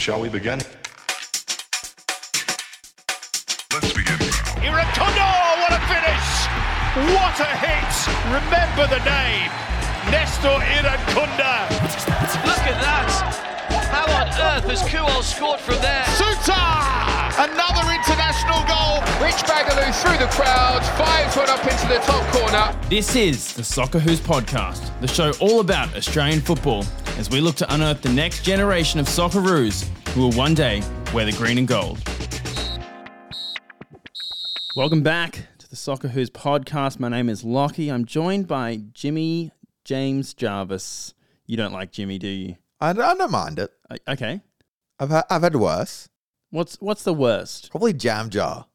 Shall we begin? Let's begin now. What a finish! What a hit! Remember the name, Nestor Irakunda. Look at that! How on earth has Kuol scored from there? Souttar! Another international goal. Rich Bagaloo through the crowd, fires one up into the top corner. This is the Soccer Who's podcast, the show all about Australian football, as we look to unearth the next generation of Socceroos who will one day wear the green and gold. Welcome back to the Soccer Who's podcast. My name is Lockie. I'm joined by Jimmy James Jarvis. You don't like Jimmy, do you? I don't, I don't mind it. O- Okay. I've had, I've had worse. What's what's the worst? Probably Jam Jar.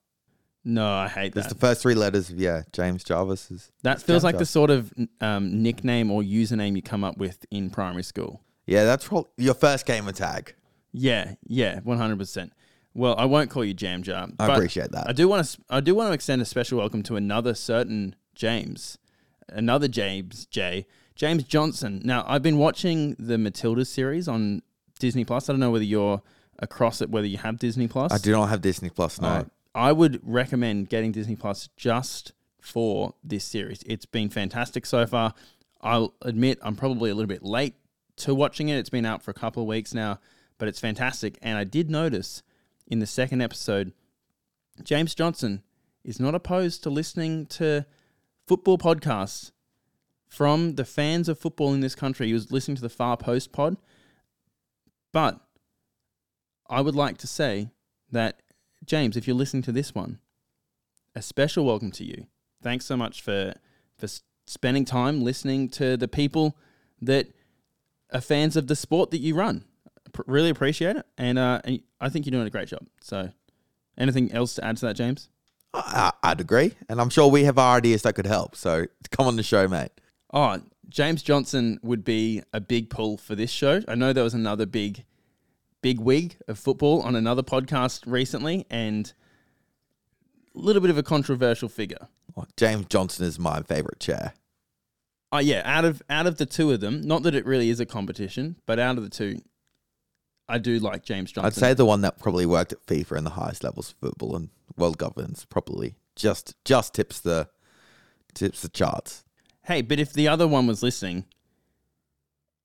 No, I hate that. It's the first three letters of yeah, James Jarvis is. That feels like the sort of um, nickname or username you come up with in primary school. Yeah, that's your first gamer tag. Yeah, yeah, one hundred percent. Well, I won't call you Jam Jar. I but appreciate that. I do want to. I do want to extend a special welcome to another certain James, another James J. James Johnson. Now, I've been watching the Matilda series on Disney Plus. I don't know whether you're across it, whether you have Disney Plus. I do not have Disney Plus no. I would recommend getting Disney Plus just for this series. It's been fantastic so far. I'll admit I'm probably a little bit late to watching it. It's been out for a couple of weeks now, but it's fantastic. And I did notice in the second episode, James Johnson is not opposed to listening to football podcasts from the fans of football in this country. He was listening to the Far Post pod. But I would like to say that, James, if you're listening to this one, a special welcome to you. Thanks so much for for spending time listening to the people that are fans of the sport that you run. Pr- really appreciate it, and, uh, and I think you're doing a great job. So, anything else to add to that, James? I, I- I'd agree, and I'm sure we have our ideas that could help. So come on the show, mate. Oh, James Johnson would be a big pull for this show. I know there was another big, big wig of football on another podcast recently, and a little bit of a controversial figure. Well, James Johnson is my favorite chair. Oh yeah, out of out of the two of them, not that it really is a competition, but out of the two, I do like James Johnson. I'd say the one that probably worked at FIFA in the highest levels of football and world governance probably just just tips the tips the charts. Hey, but if the other one was listening,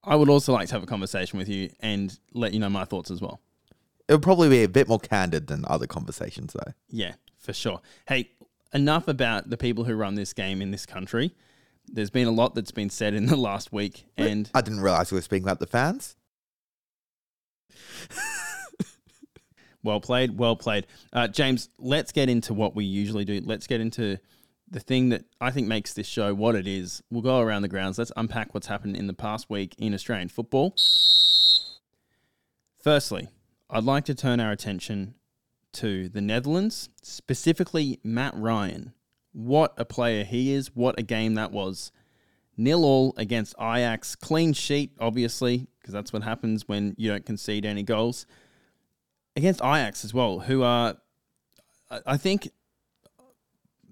I would also like to have a conversation with you and let you know my thoughts as well. It would probably be a bit more candid than other conversations, though. Yeah, for sure. Hey, enough about the people who run this game in this country. There's been a lot that's been said in the last week, and I didn't realize we were speaking about the fans. well played, well played. Uh, James, let's get into what we usually do. Let's get into the thing that I think makes this show what it is. We'll go around the grounds. Let's unpack what's happened in the past week in Australian football. Firstly, I'd like to turn our attention to the Netherlands, specifically Matt Ryan. What a player he is. What a game that was. Nil all against Ajax. Clean sheet, obviously, because that's what happens when you don't concede any goals. Against Ajax as well, who are, I think,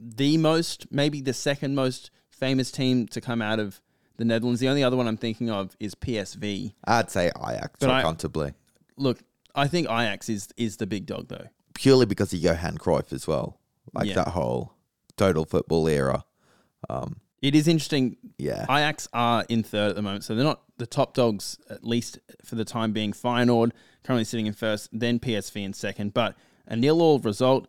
the most, maybe the second most famous team to come out of the Netherlands. The only other one I'm thinking of is PSV. I'd say Ajax, But I- comfortably. Look, I think Ajax is is the big dog though. Purely because of Johan Cruyff as well. Like Yeah. that whole total football era. Um, It is interesting. yeah. Ajax are in third at the moment, so they're not the top dogs at least for the time being. Feyenoord currently sitting in first, then PSV in second, but a nil-all result.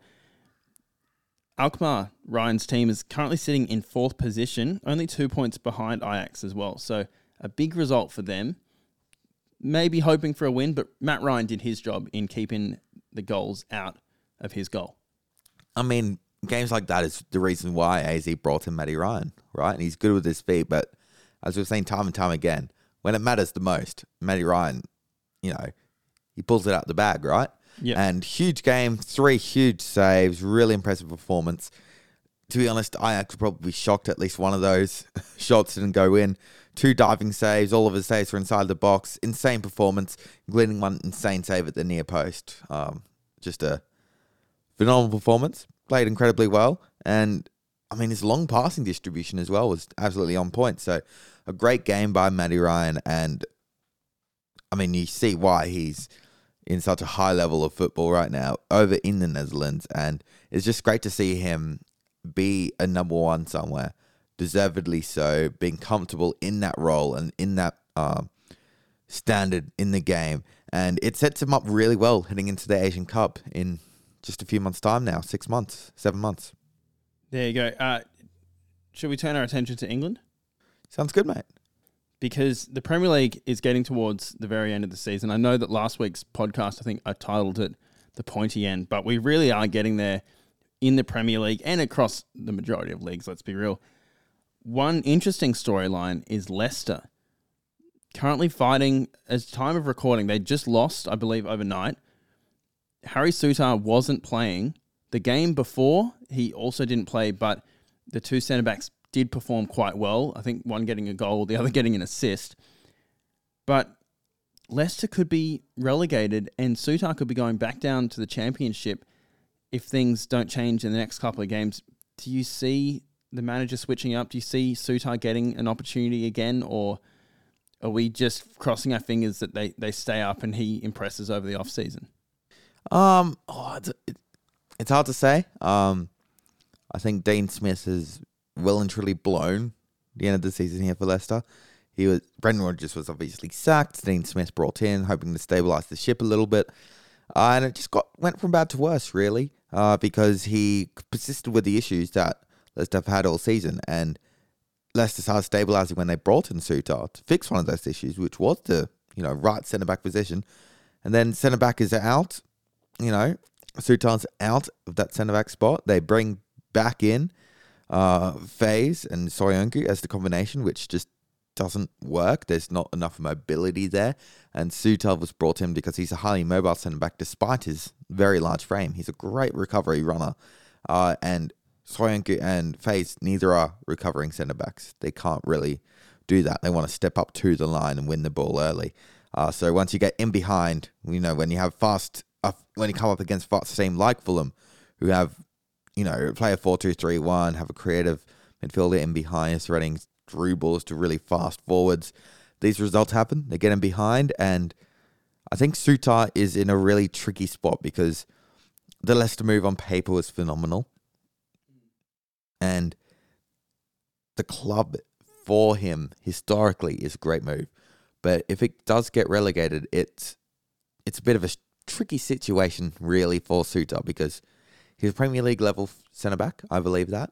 Alkmaar Ryan's team is currently sitting in fourth position, only two points behind Ajax as well. So a big result for them. Maybe hoping for a win, but Matt Ryan did his job in keeping the goals out of his goal. I mean, games like that is the reason why AZ brought in Matty Ryan, right? And he's good with his feet, but as we've seen time and time again, when it matters the most, Matty Ryan, you know, he pulls it out the bag, right? Yeah. And huge game, three huge saves, really impressive performance. To be honest, Ajax would probably shocked at least one of those shots didn't go in. Two diving saves, all of his saves were inside the box. Insane performance, including one insane save at the near post. Um, just a phenomenal performance. Played incredibly well, and I mean his long passing distribution as well was absolutely on point. So a great game by Matty Ryan, and I mean you see why he's in such a high level of football right now over in the Netherlands. And it's just great to see him be a number one somewhere, deservedly so, being comfortable in that role and in that uh, standard in the game. And it sets him up really well heading into the Asian Cup in just a few months' time now six months, seven months. There you go. Uh, should we turn our attention to England? Sounds good, mate. Because the Premier League is getting towards the very end of the season. I know that last week's podcast, I think I titled it the pointy end, but we really are getting there in the Premier League and across the majority of leagues, let's be real. One interesting storyline is Leicester. Currently fighting, as time of recording, they just lost, I believe, overnight. Harry Souttar wasn't playing. The game before, he also didn't play, but the two centre backs did perform quite well. I think one getting a goal, the other getting an assist. But Leicester could be relegated and Souttar could be going back down to the championship if things don't change in the next couple of games. Do you see the manager switching up? Do you see Souttar getting an opportunity again or are we just crossing our fingers that they, they stay up and he impresses over the off season? Um, oh, it's, it, it's hard to say. Um, I think Dean Smith has well and truly blown the end of the season here for Leicester. He was Brendan Rodgers was obviously sacked. Dean Smith brought in, hoping to stabilize the ship a little bit, uh, and it just got went from bad to worse, really, uh, because he persisted with the issues that Leicester have had all season, and Leicester started stabilizing when they brought in Souttar to fix one of those issues, which was the you know right centre back position, and then centre back is out, you know, Souttar's out of that centre back spot. They bring back in uh, Faes and Soyuncu as the combination, which just doesn't work. There's not enough mobility there. And Souttar was brought in because he's a highly mobile centre back despite his very large frame. He's a great recovery runner. Uh, and Soyuncu and Faes, neither are recovering centre backs. They can't really do that. They want to step up to the line and win the ball early. Uh, so once you get in behind, you know, when you have fast, uh, when you come up against fast team like Fulham, who have you know, play a 4 2 3 1, have a creative midfielder in behind, threading through balls to really fast forwards. These results happen. They get him behind. And I think Souttar is in a really tricky spot because the Leicester move on paper was phenomenal. And the club for him historically is a great move. But if it does get relegated, it's it's a bit of a tricky situation really for Souttar because He's a Premier League level centre back, I believe that.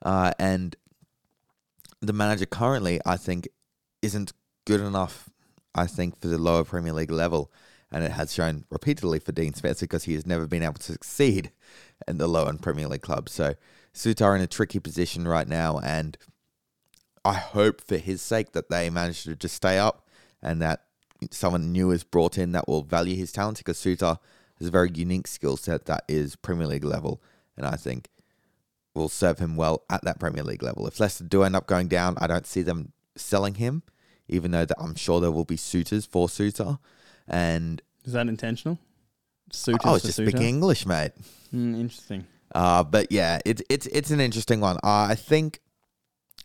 Uh, and the manager currently, I think, isn't good enough, I think, for the lower Premier League level. And it has shown repeatedly for Dean Spencer because he has never been able to succeed in the lower Premier League club. So Souttar in a tricky position right now. And I hope for his sake that they manage to just stay up and that someone new is brought in that will value his talent because Souttar has a very unique skill set that is Premier League level, and I think will serve him well at that Premier League level. If Leicester do end up going down, I don't see them selling him, even though that I'm sure there will be suitors for Souttar. And Is that intentional? Suitors I was just speaking English, mate. Mm, interesting. Uh, but yeah, it's it's it's an interesting one. Uh, I think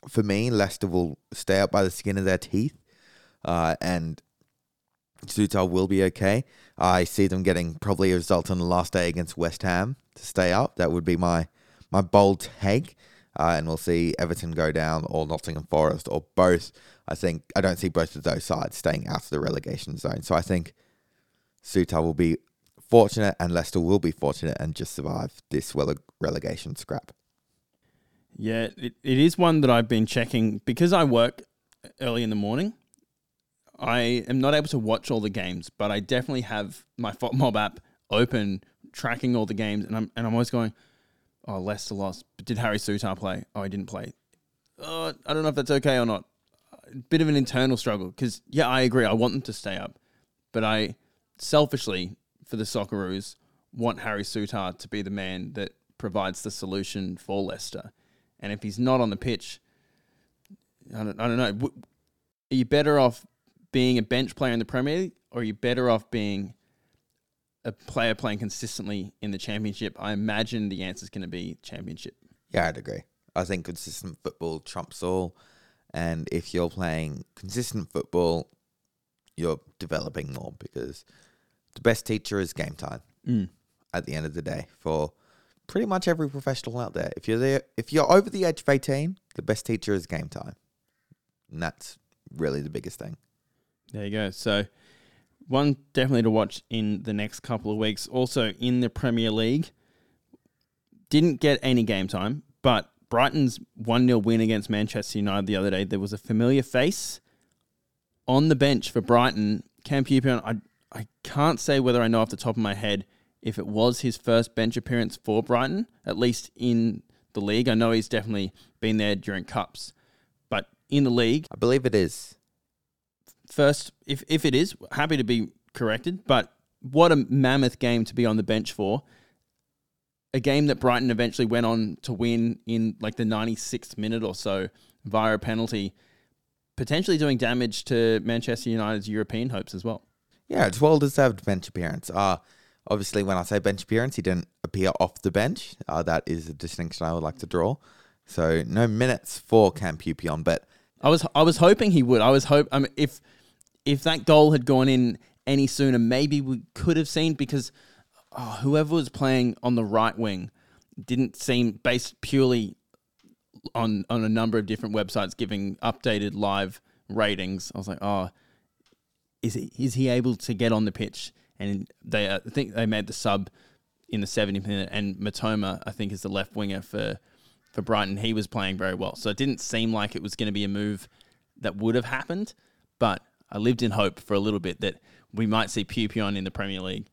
for me, Leicester will stay up by the skin of their teeth, uh, and Souttar will be okay. I see them getting probably a result on the last day against West Ham to stay up. That would be my my bold take. Uh, and we'll see Everton go down or Nottingham Forest or both. I think I don't see both of those sides staying out of the relegation zone. So I think Souttar will be fortunate and Leicester will be fortunate and just survive this rele- relegation scrap. Yeah, it, it is one that I've been checking because I work early in the morning. I am not able to watch all the games, but I definitely have my FOTMob app open, tracking all the games, and I'm and I'm always going, "Oh, Leicester lost, but did Harry Souttar play? Oh, he didn't play. Oh, I don't know if that's okay or not. Bit of an internal struggle because yeah, I agree. I want them to stay up, but I selfishly for the Socceroos want Harry Souttar to be the man that provides the solution for Leicester, and if he's not on the pitch, I don't, I don't know. Are you better off being a bench player in the Premier League, or are you better off being a player playing consistently in the Championship? I imagine the answer is going to be Championship. Yeah, I'd agree. I think consistent football trumps all. And if you're playing consistent football, you're developing more because the best teacher is game time. Mm. At the end of the day, for pretty much every professional out there, if you're there, if you're over the age of eighteen, the best teacher is game time, and that's really the biggest thing. There you go. So, one definitely to watch in the next couple of weeks. Also in the Premier League, didn't get any game time, but Brighton's 1 0 win against Manchester United the other day, there was a familiar face on the bench for Brighton. Cam Peupion, I, I can't say whether I know off the top of my head if it was his first bench appearance for Brighton, at least in the league. I know he's definitely been there during cups, but in the league, I believe it is. First, if if it is, happy to be corrected. But what a mammoth game to be on the bench for. A game that Brighton eventually went on to win in like the 96th minute or so via a penalty, potentially doing damage to Manchester United's European hopes as well. Yeah, it's well deserved bench appearance. Uh obviously when I say bench appearance, he didn't appear off the bench. Uh, that is a distinction I would like to draw. So no minutes for Cam Peupion, but I was I was hoping he would. I was hope. I mean, if if that goal had gone in any sooner, maybe we could have seen because oh, whoever was playing on the right wing didn't seem based purely on on a number of different websites giving updated live ratings. I was like, oh, is he is he able to get on the pitch? And they I think they made the sub in the 70th minute, and Mitoma I think is the left winger for for Brighton. He was playing very well, so it didn't seem like it was going to be a move that would have happened. But I lived in hope for a little bit that we might see Peupion in the Premier League.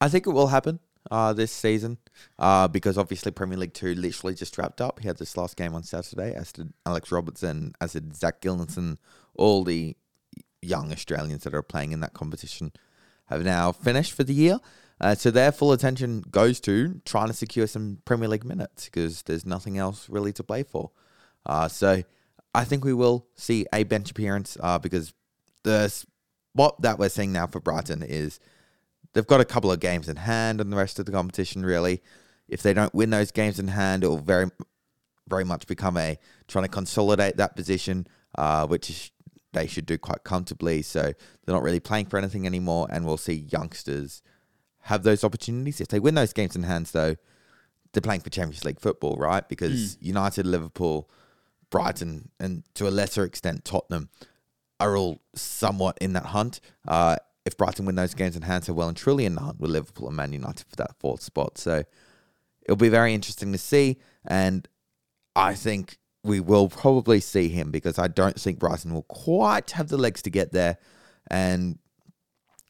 I think it will happen uh, this season uh, because obviously Premier League 2 literally just wrapped up. He had this last game on Saturday, as did Alex Robertson, as did Zach Gillinson. All the young Australians that are playing in that competition have now finished for the year. Uh, so their full attention goes to trying to secure some Premier League minutes because there's nothing else really to play for. Uh, so I think we will see a bench appearance uh, because the spot that we're seeing now for Brighton is they've got a couple of games in hand and the rest of the competition really. If they don't win those games in hand, it will very, very much become a trying to consolidate that position, uh, which is, they should do quite comfortably. So they're not really playing for anything anymore, and we'll see youngsters have those opportunities. If they win those games in hand, though, they're playing for Champions League football, right? Because United, Liverpool, Brighton, and to a lesser extent Tottenham are all somewhat in that hunt. Uh, if Brighton win those games and hands, they're well and truly in the hunt with Liverpool and Man United for that fourth spot. So it'll be very interesting to see. And I think we will probably see him because I don't think Brighton will quite have the legs to get there. And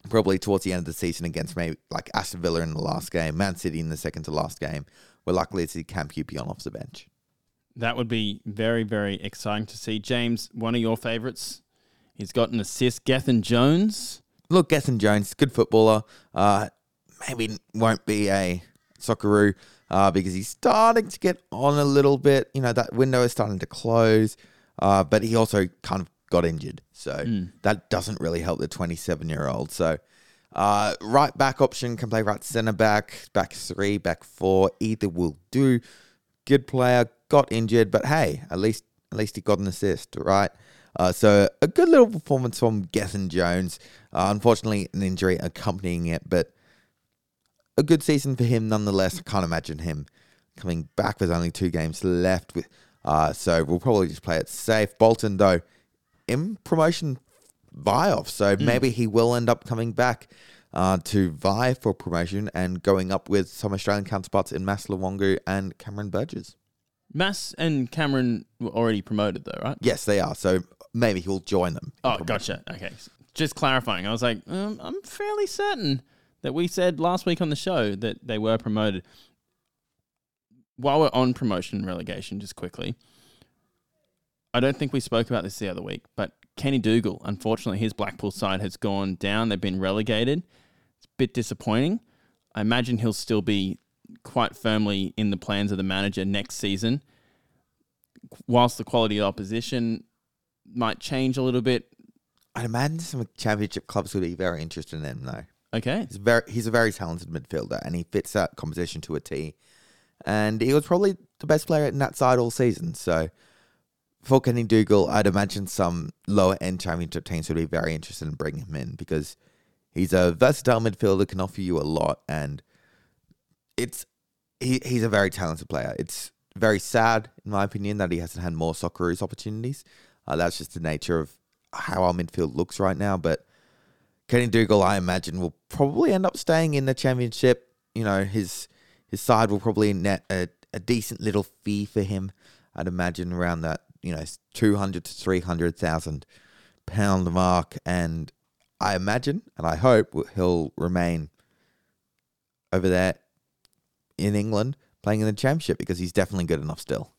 probably towards the end of the season against maybe like Aston Villa in the last game, Man City in the second to last game, we're likely to see Cam Peupion off the bench. That would be very, very exciting to see. James, one of your favourites, he's got an assist. Gethin Jones. Look, Gethin Jones, good footballer. Uh, maybe won't be a Socceroo uh, because he's starting to get on a little bit. You know, that window is starting to close, uh, but he also kind of got injured. So that doesn't really help the 27 year old. So uh, right back option can play right centre back, back three, back four. Either will do. Good player, got injured, but hey, at least at least he got an assist, right? Uh, so a good little performance from Gethin Jones. Uh, unfortunately, an injury accompanying it, but a good season for him nonetheless. I can't imagine him coming back with only two games left. With uh, so we'll probably just play it safe. Bolton though in promotion vie off, so maybe he will end up coming back uh, to vie for promotion and going up with some Australian counterparts in Mas Luongo and Cameron Burgess. Mass and Cameron were already promoted, though, right? Yes, they are. So maybe he'll join them. Oh, gotcha. Okay. Just clarifying. I was like, um, I'm fairly certain that we said last week on the show that they were promoted. While we're on promotion and relegation, just quickly, I don't think we spoke about this the other week, but Kenny Dougall, unfortunately, his Blackpool side has gone down. They've been relegated. It's a bit disappointing. I imagine he'll still be quite firmly in the plans of the manager next season. Whilst the quality of opposition might change a little bit. I'd imagine some championship clubs would be very interested in him, though. Okay. He's very he's a very talented midfielder, and he fits that composition to a T. And he was probably the best player in that side all season. So for Kenny Dougall, I'd imagine some lower end championship teams would be very interested in bringing him in because He's a versatile midfielder, can offer you a lot, and it's he, he's a very talented player. It's very sad, in my opinion, that he hasn't had more Socceroos opportunities. Uh, that's just the nature of how our midfield looks right now. But Kenny Dougall, I imagine, will probably end up staying in the championship. You know, his his side will probably net a, a decent little fee for him. I'd imagine around that, you know, two hundred to three hundred thousand pound mark, and I imagine and I hope he'll remain over there in England playing in the championship because he's definitely good enough still.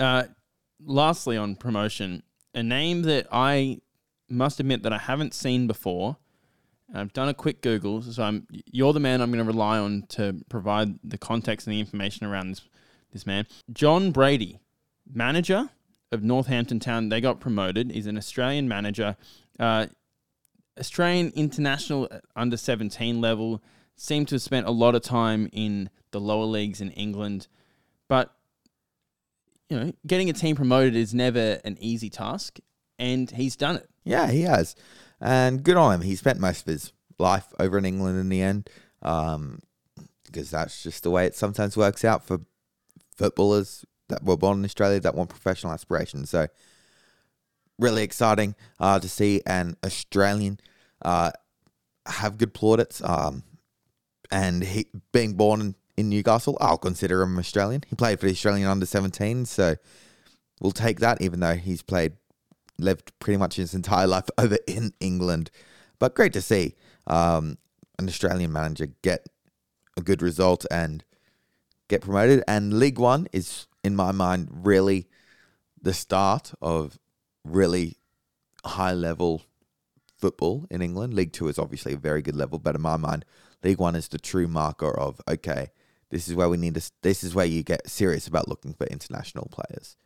Uh, lastly, on promotion, a name that I must admit that I haven't seen before. I've done a quick Google, so I'm you're the man I'm going to rely on to provide the context and the information around this this man. John Brady, manager of Northampton Town. They got promoted. He's an Australian manager, uh, Australian international under 17 level. Seemed to have spent a lot of time in the lower leagues in England, but you know, getting a team promoted is never an easy task, and he's done it. Yeah, he has. And good on him. He spent most of his life over in England in the end, um, because that's just the way it sometimes works out for footballers that were born in Australia that want professional aspirations. So, really exciting uh, to see an Australian uh, have good plaudits. Um, and he being born in, Newcastle, I'll consider him Australian. He played for the Australian under 17, so we'll take that, even though he's played lived pretty much his entire life over in England. But great to see um, an Australian manager get a good result and get promoted. And League One is, in my mind, really the start of really high level football in England. League Two is obviously a very good level, but in my mind, League One is the true marker of okay, this is where we need to. This is where you get serious about looking for international players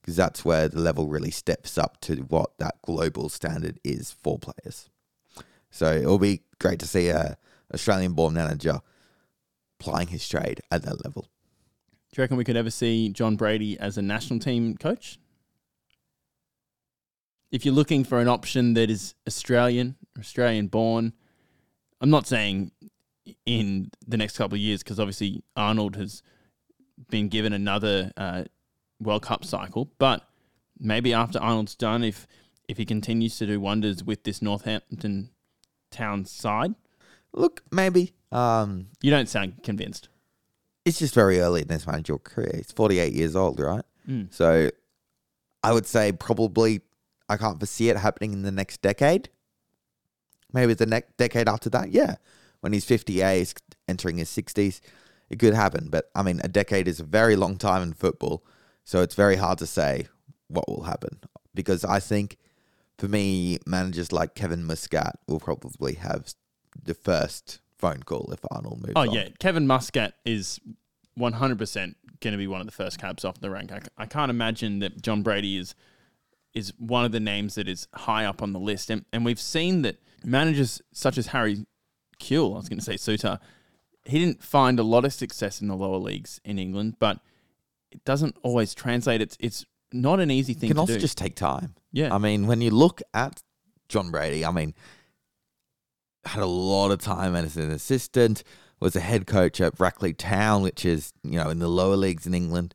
because that's where the level really steps up to what that global standard is for players. So it'll be great to see a Australian born manager plying his trade at that level. Do you reckon we could ever see John Brady as a national team coach? If you're looking for an option that is Australian, Australian born, I'm not saying in the next couple of years because obviously Arnold has been given another uh, World Cup cycle. But maybe after Arnold's done, if if he continues to do wonders with this Northampton Town side, Look, maybe um, you don't sound convinced. it's just very early in his managerial career. He's 48 years old, right? Mm. So I would say probably I can't foresee it happening in the next decade. Maybe the next decade after that, yeah. When he's 58, he's entering his 60s, it could happen. But I mean, a decade is a very long time in football. So it's very hard to say what will happen. Because I think for me, managers like Kevin Muscat will probably have the first phone call if Arnold moves Oh on. yeah, Kevin Muscat is 100% going to be one of the first cabs off the rank. I, I can't imagine that John Brady is is one of the names that is high up on the list. And, and we've seen that managers such as Harry Kewell, I was going to say Souttar, he didn't find a lot of success in the lower leagues in England, but it doesn't always translate. It's it's not an easy thing. It can to also do. just take time. Yeah. I mean, when you look at John Brady, I mean, had a lot of time as an assistant, was a head coach at Brackley Town, which is, you know, in the lower leagues in England,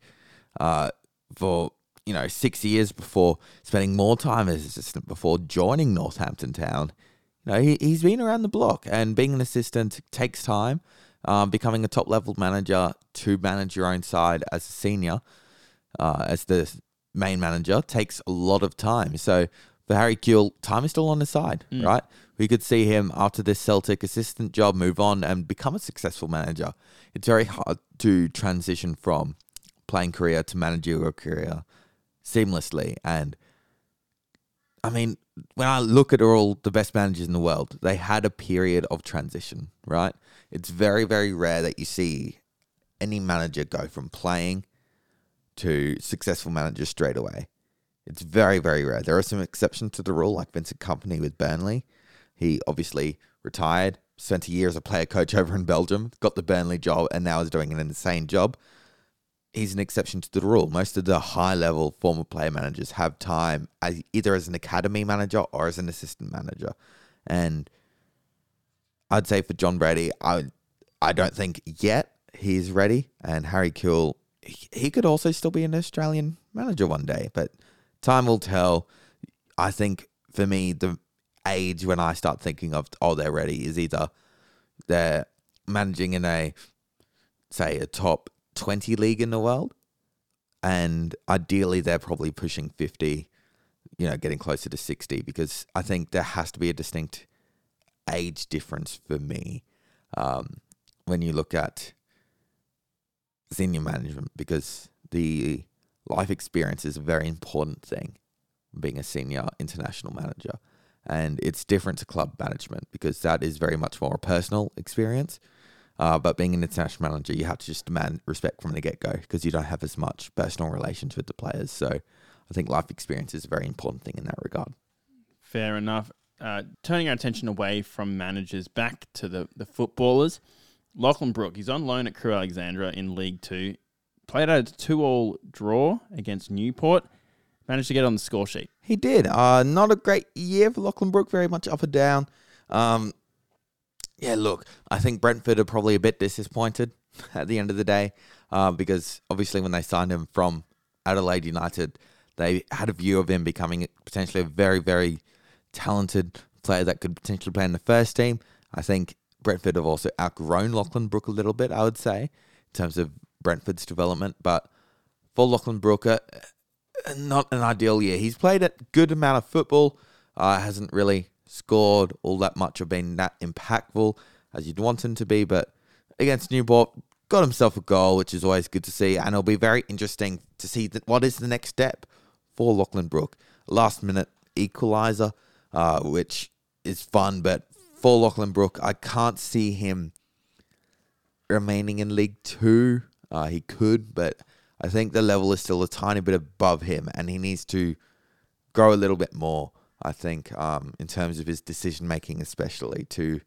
uh, for, you know, six years before spending more time as assistant before joining Northampton Town. Know, he, he's been around the block and being an assistant takes time. Um, becoming a top level manager to manage your own side as a senior, uh, as the main manager, takes a lot of time. So for Harry Kewell, time is still on his side, right? We could see him after this Celtic assistant job move on and become a successful manager. It's very hard to transition from playing career to managerial career seamlessly. And I mean, when I look at all the best managers in the world, they had a period of transition, right? It's very, very rare that you see any manager go from playing to successful manager straight away. It's very, very rare. There are some exceptions to the rule, like Vincent Kompany with Burnley. He obviously retired, spent a year as a player coach over in Belgium, got the Burnley job, and now is doing an insane job. He's an exception to the rule. Most of the high level former player managers have time as either as an academy manager or as an assistant manager. And I'd say for John Brady, I I don't think yet he's ready. And Harry Kewell, he, he could also still be an Australian manager one day, but time will tell. I think for me, the age when I start thinking of oh they're ready is either they're managing in a say a top twenty league in the world, and ideally they're probably pushing fifty, you know, getting closer to sixty because I think there has to be a distinct age difference for me. Um, when you look at senior management because the life experience is a very important thing being a senior international manager. And it's different to club management because that is very much more a personal experience uh, but being an international manager you have to just demand respect from the get-go because you don't have as much personal relations with the players so i think life experience is a very important thing in that regard Fair enough. Uh, turning our attention away from managers back to the, the footballers. Lachlan Brook, he's on loan at Crewe Alexandra in League Two. Played out a two all draw against Newport. Managed to get on the score sheet. He did. Uh, not a great year for Lachlan Brook, very much up and down. Um, yeah, look, I think Brentford are probably a bit disappointed at the end of the day uh, because obviously when they signed him from Adelaide United, they had a view of him becoming potentially a very, very talented player that could potentially play in the first team. I think Brentford have also outgrown Lachlan Brook a little bit, I would say, in terms of Brentford's development. But for Lachlan Brook, uh, not an ideal year. He's played a good amount of football, uh, hasn't really scored all that much or been that impactful as you'd want him to be. But against Newport, got himself a goal, which is always good to see. And it'll be very interesting to see that what is the next step for Lachlan Brook. Last minute equaliser, uh, which is fun, but for Lachlan Brook, I can't see him remaining in League Two. Uh, he could, but I think the level is still a tiny bit above him, and he needs to grow a little bit more. I think um, in terms of his decision making, especially to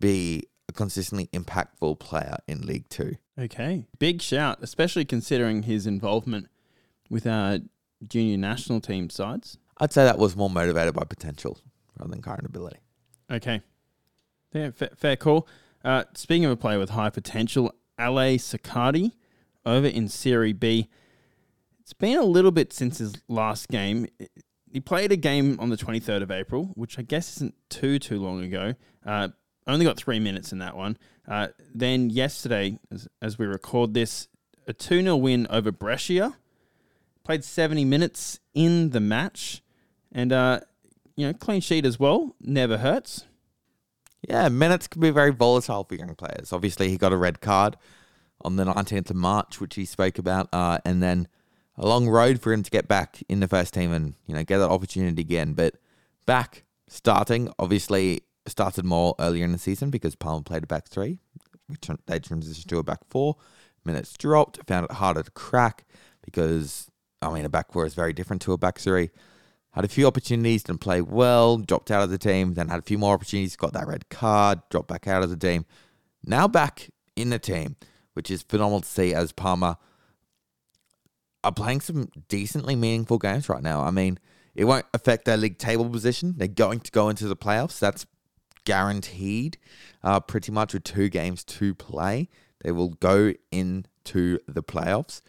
be a consistently impactful player in League Two. Okay. Big shout, especially considering his involvement with our junior national team sides. I'd say that was more motivated by potential rather than current ability. Okay. Yeah, fair, fair call. Uh, speaking of a player with high potential, Ale Circati over in Serie B. It's been a little bit since his last game. He played a game on the 23rd of April, which I guess isn't too, too long ago. Uh, only got three minutes in that one. Uh, then yesterday, as, as we record this, a 2 0 win over Brescia. Played 70 minutes in the match. And, uh, you know, clean sheet as well. Never hurts. Yeah, minutes can be very volatile for young players. Obviously, he got a red card on the 19th of March, which he spoke about, uh, and then a long road for him to get back in the first team and you know get that opportunity again. But back starting, obviously started more earlier in the season because Parma played a back three. Tr- they transitioned to a back four. Minutes dropped. Found it harder to crack because I mean a back four is very different to a back three. Had a few opportunities, didn't play well, dropped out of the team, then had a few more opportunities, got that red card, dropped back out of the team. Now back in the team, which is phenomenal to see as Parma are playing some decently meaningful games right now. I mean, it won't affect their league table position. They're going to go into the playoffs. That's guaranteed, uh, pretty much with two games to play. They will go into the playoffs.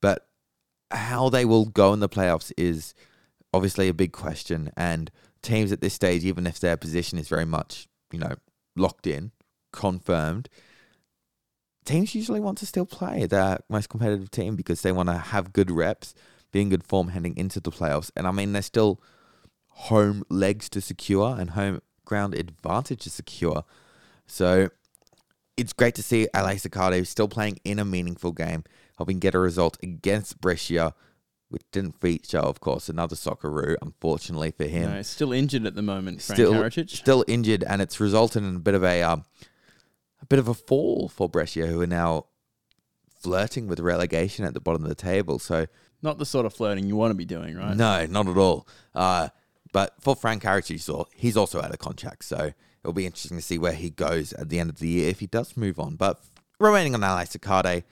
But how they will go in the playoffs is obviously a big question. And teams at this stage, even if their position is very much, you know, locked in, confirmed, teams usually want to still play their most competitive team because they want to have good reps, be in good form heading into the playoffs. And I mean, there's still home legs to secure and home ground advantage to secure. So it's great to see LA Siccardo still playing in a meaningful game, helping get a result against Brescia, which didn't feature, of course, another Socceroo, unfortunately for him. No, still injured at the moment, Frank still, Heritage. still injured, and it's resulted in a bit of a um, a bit of a fall for Brescia, who are now flirting with relegation at the bottom of the table. So Not the sort of flirting you want to be doing, right? no, not at all. Uh, but for Fran Karacic, he's also out of contract, so it'll be interesting to see where he goes at the end of the year if he does move on. But remaining on Alex Circati,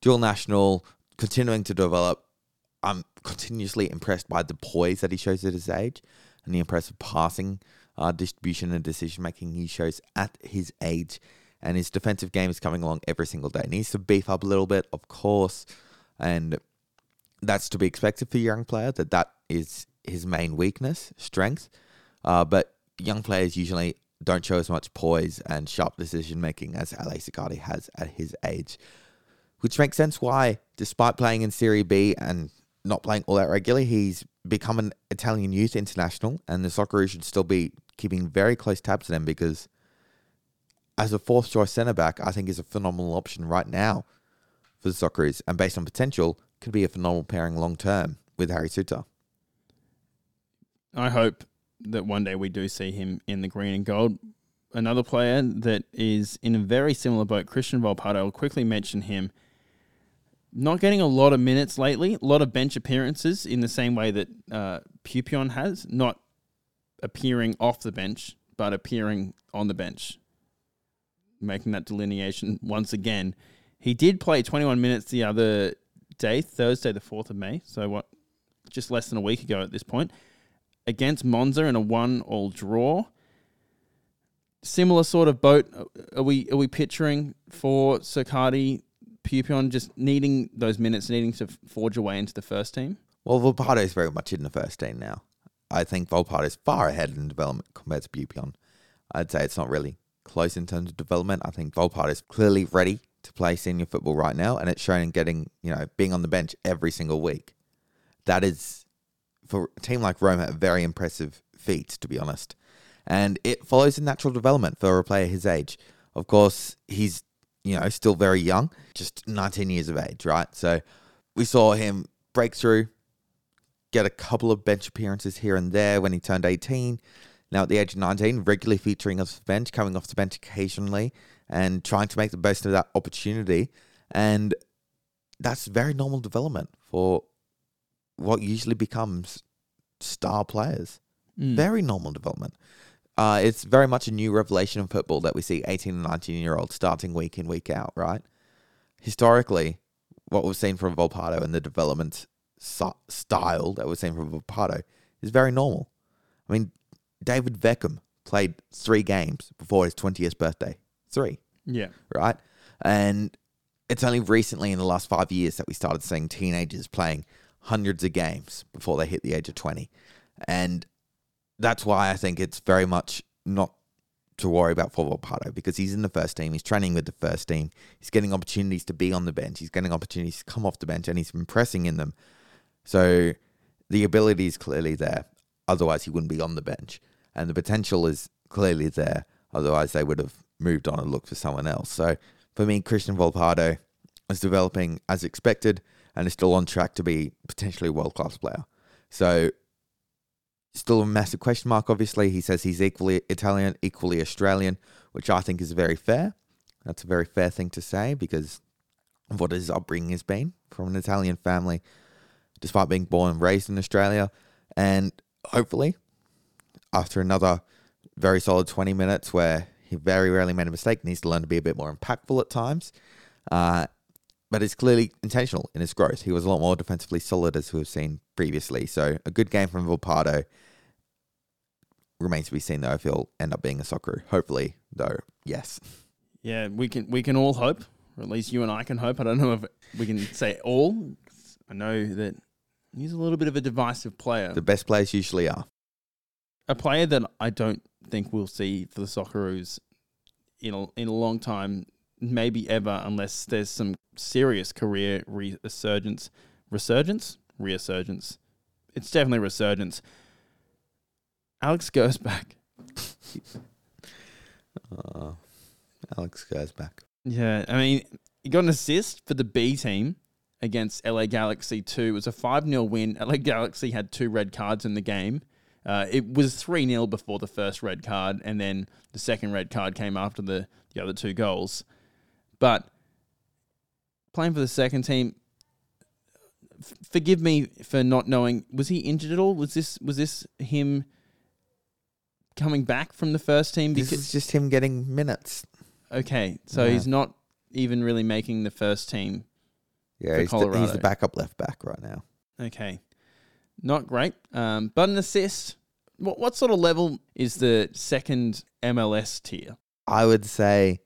dual national, continuing to develop. I'm continuously impressed by the poise that he shows at his age and the impressive passing uh, distribution and decision making he shows at his age. And his defensive game is coming along every single day. Needs to beef up a little bit, of course, and that's to be expected for a young player. That that is his main weakness, strength. Uh, but young players usually don't show as much poise and sharp decision making as Alex Circati has at his age, which makes sense why, despite playing in Serie B and not playing all that regularly, he's become an Italian youth international, and the Socceroos should still be keeping very close tabs on him because, as a fourth choice centre back, I think is a phenomenal option right now for the Socceroos, and based on potential, could be a phenomenal pairing long term with Harry Souttar. I hope that one day we do see him in the green and gold. Another player that is in a very similar boat, Cristian Volpato, I'll quickly mention him. Not getting a lot of minutes lately, a lot of bench appearances in the same way that uh, Peupion has, not appearing off the bench, but appearing on the bench. Making that delineation once again. He did play 21 minutes the other day, Thursday, the 4th of May. So, what, just less than a week ago at this point against Monza in a one-all draw. Similar sort of boat uh, are we are we picturing for Circati Peupion just needing those minutes, needing to forge a way into the first team? Well, Volpato is very much in the first team now. I think Volpato is far ahead in development compared to Peupion. I'd say it's not really close in terms of development. I think Volpato is clearly ready to play senior football right now, and it's shown in getting, you know, being on the bench every single week. That is for a team like Roma, a very impressive feat, to be honest. And it follows a natural development for a player his age. Of course, he's, you know, still very young, just 19 years of age, right? So we saw him break through, get a couple of bench appearances here and there when he turned 18. Now at the age of 19, regularly featuring off the bench, coming off the bench occasionally, and trying to make the best of that opportunity. And that's very normal development for what usually becomes star players. Mm. Very normal development. Uh, it's very much a new revelation in football that we see 18 and 19 year olds starting week in, week out, right? Historically, what we've seen from Volpato and the development so- style that we've seen from Volpato is very normal. I mean, David Beckham played three games before his 20th birthday. Three Yeah. right? And it's only recently in the last five years that we started seeing teenagers playing hundreds of games before they hit the age of 20. And that's why I think it's very much not to worry about for Volpato because he's in the first team. He's training with the first team. He's getting opportunities to be on the bench. He's getting opportunities to come off the bench and he's impressing in them. So the ability is clearly there. Otherwise, he wouldn't be on the bench. And the potential is clearly there. Otherwise, they would have moved on and looked for someone else. So for me, Cristian Volpato is developing as expected and is still on track to be potentially a world class player. So still a massive question mark, obviously. He says he's equally Italian, equally Australian, which I think is very fair. That's a very fair thing to say because of what his upbringing has been from an Italian family, despite being born and raised in Australia. And hopefully, after another very solid 20 minutes where he very rarely made a mistake, needs to learn to be a bit more impactful at times. Uh, but it's clearly intentional in his growth. He was a lot more defensively solid as we've seen previously. So a good game from Volpato. Remains to be seen though if he'll end up being a soccer. Hopefully, though, yes. Yeah, we can we can all hope, or at least you and I can hope. I don't know if we can say all. I know that he's a little bit of a divisive player. The best players usually are. A player that I don't think we'll see for the Socceroos in a, in a long time, maybe ever, unless there's some serious career resurgence. Resurgence? Resurgence. It's definitely resurgence. Alex Gersbach. Uh, Alex goes back. Yeah, I mean, he got an assist for the B team against LA Galaxy 2. It was a 5 0 win. LA Galaxy had two red cards in the game. Uh, it was 3 0 before the first red card, and then the second red card came after the, the other two goals. But playing for the second team, f- forgive me for not knowing. Was he injured at all? Was this was this him coming back from the first team? This is just him getting minutes. Okay, so Yeah. he's not even really making the first team. Yeah, he's the, he's the backup left back right now. Okay, not great, um, but an assist What, what sort of level is the second MLS tier? I would say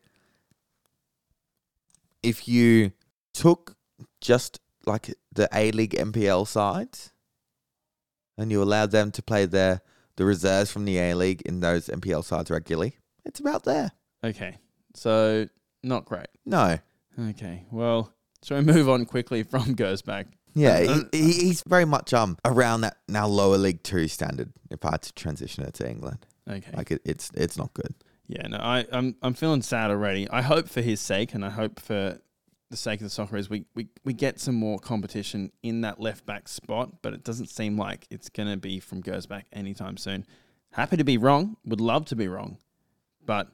if you took just like the A League MPL sides and you allowed them to play their the reserves from the A League in those MPL sides regularly, it's about there. Okay, so not great. No. Okay, well, shall we move on quickly from Gersbach? Yeah, he, he- he's very much um around that now lower League Two standard. If I had to transition it to England, Okay. like it, it's it's not good. Yeah, no, I, I'm I'm feeling sad already. I hope for his sake, and I hope for the sake of the Socceroos, we, we we get some more competition in that left back spot. But it doesn't seem like it's gonna be from Gersbach anytime soon. Happy to be wrong. Would love to be wrong, but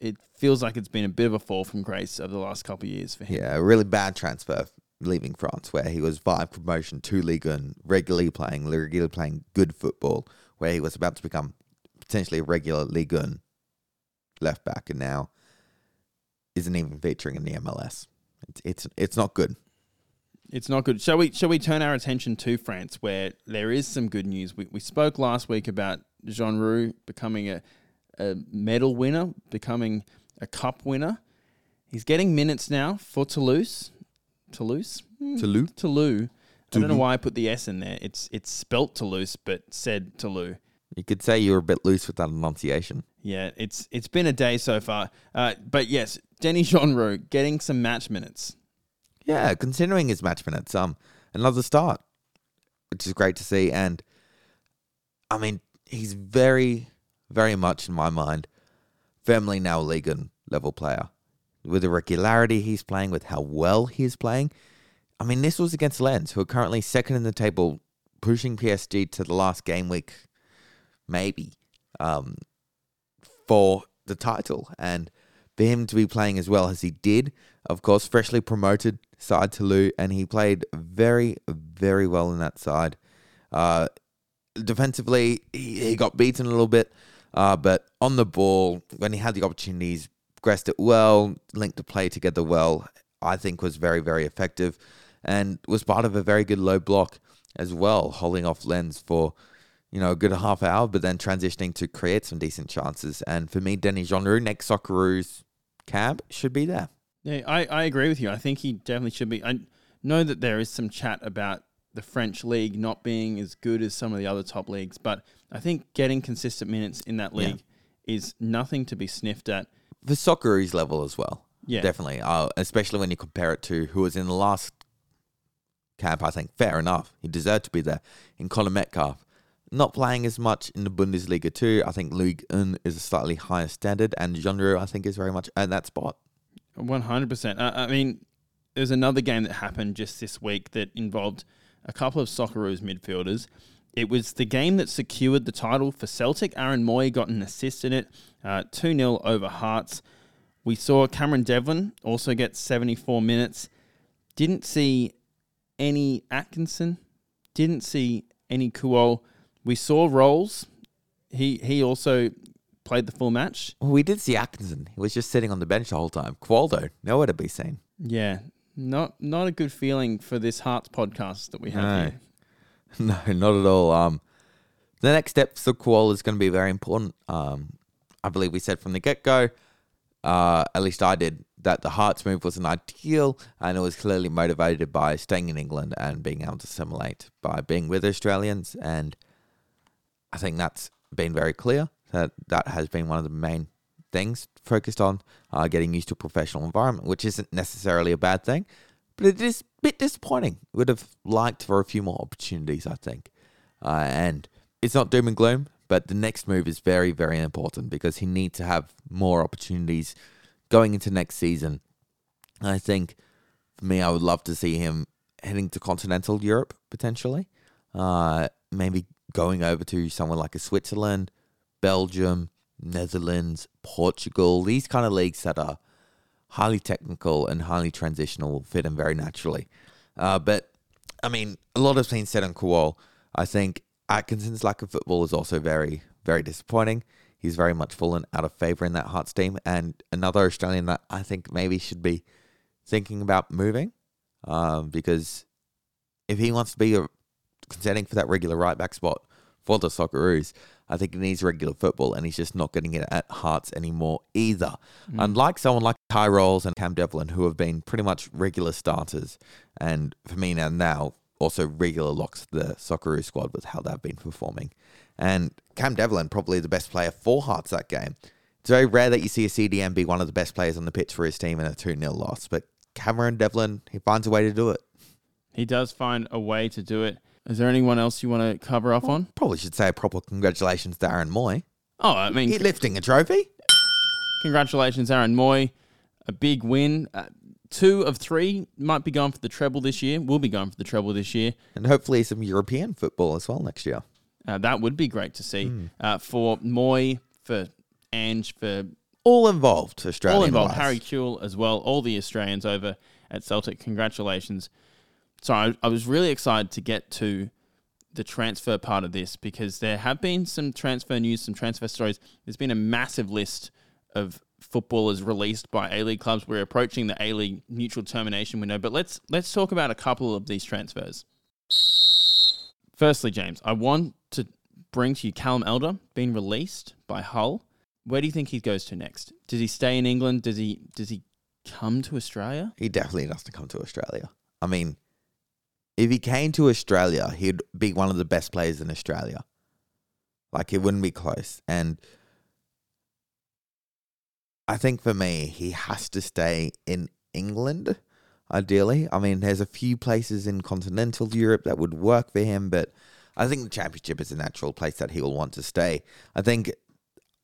it feels like it's been a bit of a fall from grace over the last couple of years for him. Yeah, a really bad transfer leaving France, where he was via promotion to Ligue 1, regularly playing, regularly playing good football, where he was about to become potentially a regular Ligue 1 left back, and now isn't even featuring in the MLS. It's it's it's not good. It's not good. Shall we shall we turn our attention to France where there is some good news? We we spoke last week about Genreau becoming a, a medal winner, becoming a cup winner. He's getting minutes now for Toulouse. Toulouse? Hmm, Toulouse? Toulouse. I don't know why I put the S in there. It's it's spelt Toulouse but said Toulouse. You could say you were a bit loose with that enunciation. Yeah, it's it's been a day so far. Uh, but yes, Denny Genreau getting some match minutes. Yeah, considering his match minutes, um, another start, which is great to see. And I mean, he's very, very much in my mind, firmly now a Ligue 1 level player. With the regularity he's playing, with how well he's playing. I mean, this was against Lens, who are currently second in the table, pushing PSG to the last game week, maybe, um, for the title. And for him to be playing as well as he did, of course, freshly promoted side to Toulouse, and he played very, very well in that side. Uh, defensively, he, he got beaten a little bit, uh, but on the ball, when he had the opportunities, progressed it well, linked the play together well, I think was very, very effective, and was part of a very good low block as well, holding off Lens for you know, a good half hour, but then transitioning to create some decent chances. And for me, Denny Jean next Socceroos cab should be there. Yeah, I, I agree with you. I think he definitely should be. I know that there is some chat about the French league not being as good as some of the other top leagues, but I think getting consistent minutes in that league is nothing to be sniffed at. The Socceroos level as well. Yeah. Definitely. Uh, especially when you compare it to who was in the last camp, I think fair enough. He deserved to be there. In Conor Metcalfe, not playing as much in the Bundesliga too. I think Ligue 1 is a slightly higher standard, and Genreau, I think, is very much at that spot. One hundred percent. I mean, there's another game that happened just this week that involved a couple of Socceroos midfielders. It was the game that secured the title for Celtic. Aaron Mooy got an assist in it, uh, two 0 over Hearts. We saw Cameron Devlin also get 74 minutes. Didn't see any Atkinson. Didn't see any Kuol. We saw Rowles. He he also played the full match. Well, we did see Atkinson. He was just sitting on the bench the whole time. Qualdo, nowhere to be seen. Yeah, not not a good feeling for this Hearts podcast that we have No. here. No, not at all. Um, the next step for Kuol is going to be very important. Um, I believe we said from the get go, uh, at least I did, that the Hearts move wasn't ideal, and it was clearly motivated by staying in England and being able to assimilate by being with Australians. And I think that's been very clear that that has been one of the main things focused on uh, getting used to a professional environment, which isn't necessarily a bad thing, but it is a bit disappointing. Would have liked for a few more opportunities, I think. Uh, and it's not doom and gloom, but the next move is very, very important because he needs to have more opportunities going into next season. I think for me, I would love to see him heading to continental Europe potentially. Uh, maybe going over to somewhere like a Switzerland, Belgium, Netherlands, Portugal, these kind of leagues that are highly technical and highly transitional will fit him very naturally. Uh, but I mean, a lot has been said on Kuol. I think Atkinson's lack of football is also very, very disappointing. He's very much fallen out of favour in that Hearts team, and another Australian that I think maybe should be thinking about moving, um, because if he wants to be a, contending for that regular right back spot for the Socceroos, I think he needs regular football, and he's just not getting it at Hearts anymore either. Mm. Unlike someone like Kye Rowles and Cam Devlin, who have been pretty much regular starters, and for me now, now also regular locks the Socceroo squad with how they've been performing. And Cam Devlin, probably the best player for Hearts that game. It's very rare that you see a CDM be one of the best players on the pitch for his team in a 2 0 loss, but Cameron Devlin, he finds a way to do it. He does find a way to do it. Is there anyone else you want to cover off on? Probably should say a proper congratulations to Aaron Mooy. Oh, I mean, He lifting a trophy. congratulations, Aaron Mooy. A big win. Uh, two of three might be going for the treble this year. Will be going for the treble this year. And hopefully some European football as well next year. Uh, that would be great to see uh, for Moy, for Ange, for All involved, Australian. all involved. Harry Kewell as well. All the Australians over at Celtic. Congratulations. So I, I was really excited to get to the transfer part of this because there have been some transfer news, some transfer stories. There's been a massive list of footballers released by A League clubs. We're approaching the A League mutual termination window, but let's let's talk about a couple of these transfers. Firstly, James, I want to bring to you Callum Elder being released by Hull. Where do you think he goes to next? Does he stay in England? Does he does he come to Australia? He definitely has to come to Australia. I mean, if he came to Australia, he'd be one of the best players in Australia. Like it wouldn't be close. And I think for me, he has to stay in England, ideally. I mean, there's a few places in continental Europe that would work for him, but I think the championship is a natural place that he will want to stay. I think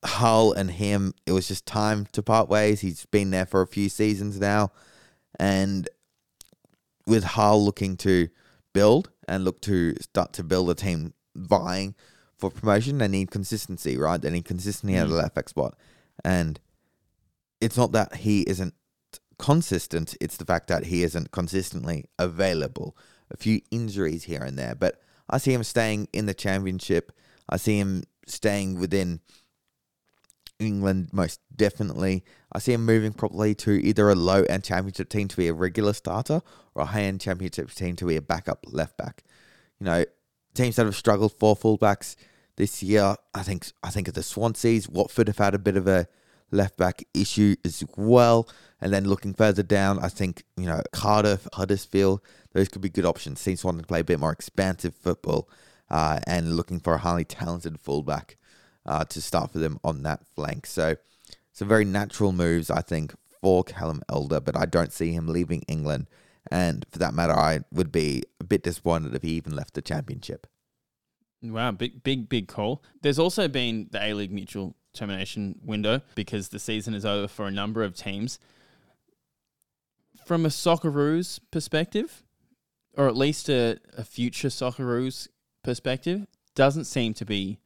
Hull and him, it was just time to part ways. He's been there for a few seasons now. And with Hull looking to build and look to start to build a team vying for promotion, they need consistency, right? They need consistency at the left back spot. And it's not that he isn't consistent, it's the fact that he isn't consistently available. A few injuries here and there, but I see him staying in the championship. I see him staying within England most definitely. I see him moving probably to either a low end championship team to be a regular starter or a high end championship team to be a backup left back. You know, teams that have struggled for fullbacks this year, I think I think of the Swanseas, Watford have had a bit of a left back issue as well. And then looking further down, I think, you know, Cardiff, Huddersfield, those could be good options. Teams wanting to play a bit more expansive football uh, and looking for a highly talented fullback uh, to start for them on that flank. So some very natural moves, I think, for Callum Elder, but I don't see him leaving England. And for that matter, I would be a bit disappointed if he even left the championship. Wow, big, big, big call. There's also been the A League mutual termination window because the season is over for a number of teams. From a Socceroos perspective, or at least a, a future Socceroos perspective, doesn't seem to be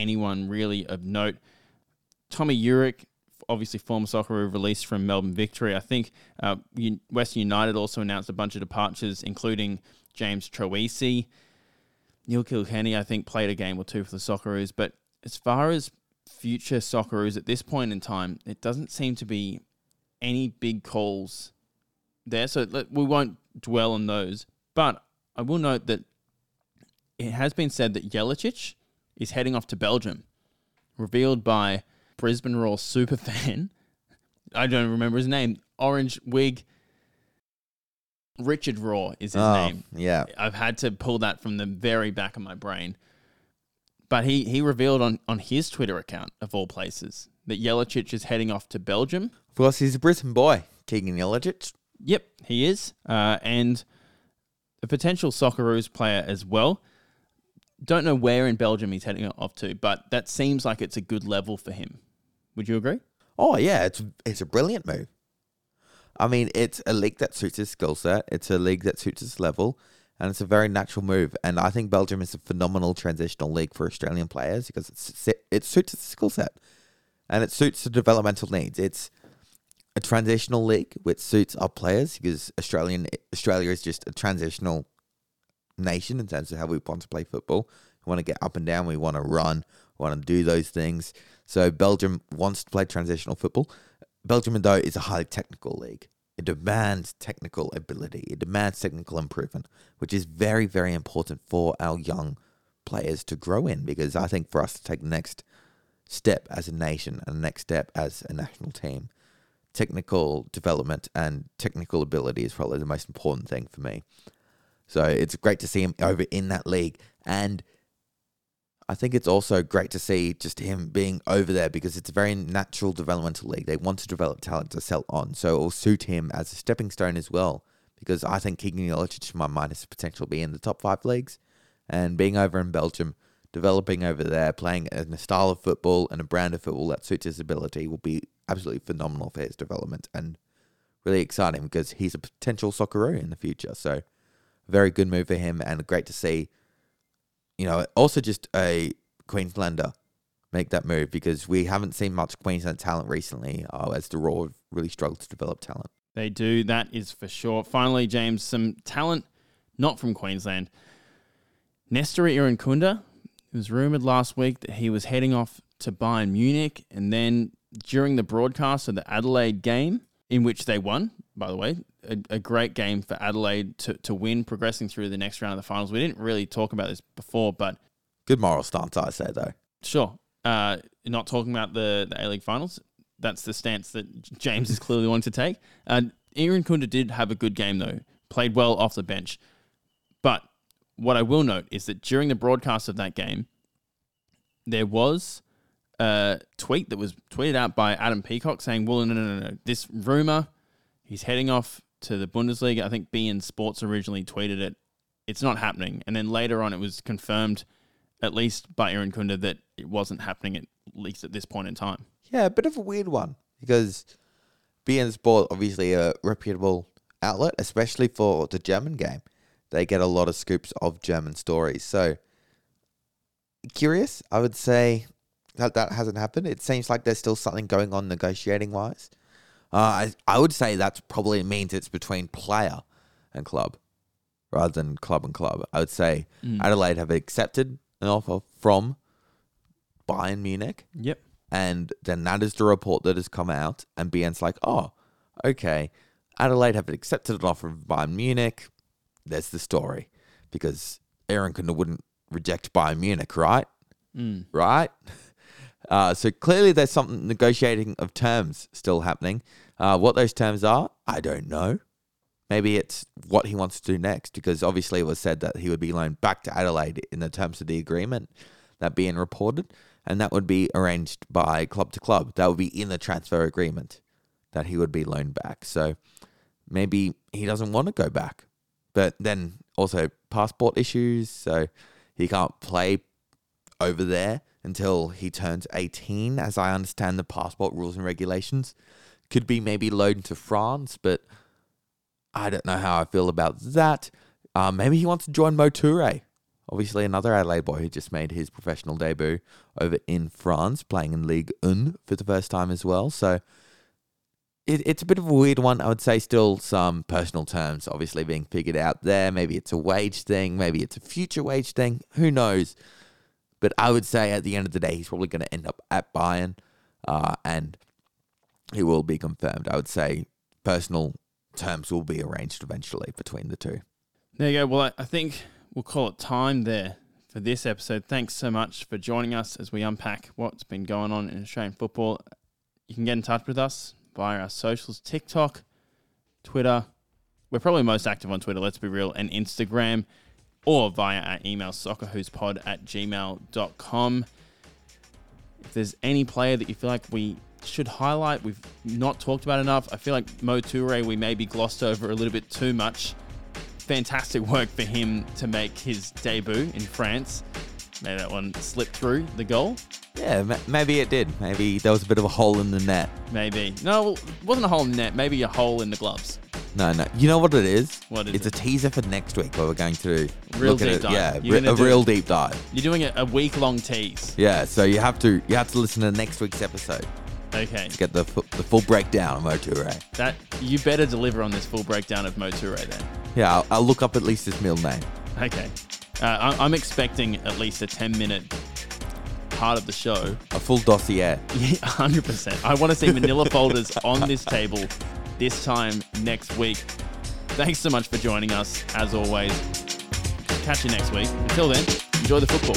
anyone really of note. Tomi Juric, obviously former Socceroo, released from Melbourne Victory. I think uh, Western United also announced a bunch of departures, including James Troisi. Neil Kilkenny, I think, played a game or two for the Socceroos. But as far as future Socceroos at this point in time, it doesn't seem to be any big calls there. So we won't dwell on those. But I will note that it has been said that Jelacic is heading off to Belgium, revealed by Brisbane Roar superfan. I don't remember his name. Orange wig. Richard Raw is his Oh, name. yeah. I've had to pull that from the very back of my brain. But he, he revealed on, on his Twitter account, of all places, that Jelacic is heading off to Belgium. Of course, he's a Brisbane boy, Keegan Jelacic. Yep, he is. Uh, and a potential Socceroos player as well. Don't know where in Belgium he's heading off to, but that seems like it's a good level for him. Would you agree? Oh yeah, it's it's a brilliant move. I mean, it's a league that suits his skill set. It's a league that suits his level, and it's a very natural move. And I think Belgium is a phenomenal transitional league for Australian players because it's it suits his skill set, and it suits the developmental needs. It's a transitional league which suits our players because Australian Australia is just a transitional nation in terms of how we want to play football. We want to get up and down. We want to run. We want to do those things. So Belgium wants to play transitional football. Belgium, though, is a highly technical league. It demands technical ability. It demands technical improvement, which is very, very important for our young players to grow in because I think for us to take the next step as a nation and the next step as a national team, technical development and technical ability is probably the most important thing for me. So it's great to see him over in that league. And I think it's also great to see just him being over there because it's a very natural developmental league. They want to develop talent to sell on. So it will suit him as a stepping stone as well. Because I think Keegan Jelacic, in my mind, has potential to be in the top five leagues. And being over in Belgium, developing over there, playing in a style of football and a brand of football that suits his ability will be absolutely phenomenal for his development and really exciting because he's a potential Socceroo in the future. So, very good move for him and great to see. You know, also just a Queenslander make that move because we haven't seen much Queensland talent recently, uh, as the Roar really struggled to develop talent. They do, that is for sure. Finally, James, some talent not from Queensland. Nestor Irankunda. It was rumoured last week that he was heading off to Bayern Munich, and then during the broadcast of the Adelaide game, in which they won, by the way, a, a great game for Adelaide to, to win, progressing through the next round of the finals. We didn't really talk about this before, but Good moral stance, I say though. Sure. Uh, not talking about the, the A League finals. That's the stance that James is clearly wanting to take. Uh, Irankunda did have a good game, though. Played well off the bench. But what I will note is that during the broadcast of that game, there was a tweet that was tweeted out by Adam Peacock saying, well, no, no, no, no. This rumor, he's heading off to the Bundesliga. I think BN Sports originally tweeted it. It's not happening. And then later on, it was confirmed at least by Irankunda, that it wasn't happening at least at this point in time. Yeah, a bit of a weird one because BN Sport obviously a reputable outlet, especially for the German game. They get a lot of scoops of German stories. So curious, I would say that that hasn't happened. It seems like there's still something going on negotiating wise. Uh, I I would say that's probably means it's between player and club rather than club and club. I would say Adelaide have accepted an offer from Bayern Munich Yep. and then that is the report that has come out. And BN's like, oh, okay. Adelaide have accepted an offer from Bayern Munich. There's the story. Because Irankunda wouldn't reject Bayern Munich, right? Right? Uh, so clearly there's something negotiating of terms still happening. Uh, what those terms are, I don't know. Maybe it's what he wants to do next, because obviously it was said that he would be loaned back to Adelaide in the terms of the agreement that being reported, and that would be arranged by club to club. That would be in the transfer agreement that he would be loaned back. So maybe he doesn't want to go back, but then also passport issues, so he can't play over there until he turns 18, as I understand the passport rules and regulations. Could be maybe loaned to France, but I don't know how I feel about that. Um, maybe he wants to join Mo Toure. Obviously, another Adelaide boy who just made his professional debut over in France, playing in Ligue 1 for the first time as well. So it, it's a bit of a weird one. I would say still some personal terms obviously being figured out there. Maybe it's a wage thing. Maybe it's a future wage thing. Who knows? But I would say at the end of the day, he's probably going to end up at Bayern uh, and he will be confirmed. I would say personal terms will be arranged eventually between the two. There you go. Well, I, I think we'll call it time there for this episode. Thanks so much for joining us as we unpack what's been going on in Australian football. You can get in touch with us via our socials TikTok, Twitter. We're probably most active on Twitter, let's be real, and Instagram, or via our email, soccerwhospod at gmail.com. If there's any player that you feel like we should highlight, we've not talked about enough, I feel like Mo Toure, we maybe glossed over a little bit too much fantastic work for him to make his debut in France. Maybe that one slipped through the goal. Yeah, maybe it did. Maybe there was a bit of a hole in the net. Maybe. No, it wasn't a hole in the net. Maybe a hole in the gloves. No, no. You know what it is? What is it's it? a teaser for next week where we're going to Real look at deep it. dive. Yeah, You're a do- real deep dive. You're doing a, a week long tease. Yeah, so you have to you have to listen to next week's episode Okay. to get the fu- the full breakdown of Mo Toure. That you better deliver on this full breakdown of Mo Toure then. Yeah, I'll, I'll look up at least his middle name. Okay. Uh, I- I'm expecting at least a 10 minute part of the show. A full dossier. Yeah, 100%. I want to see manila folders on this table this time next week. Thanks so much for joining us, as always. catch you next week. Until then, enjoy the football.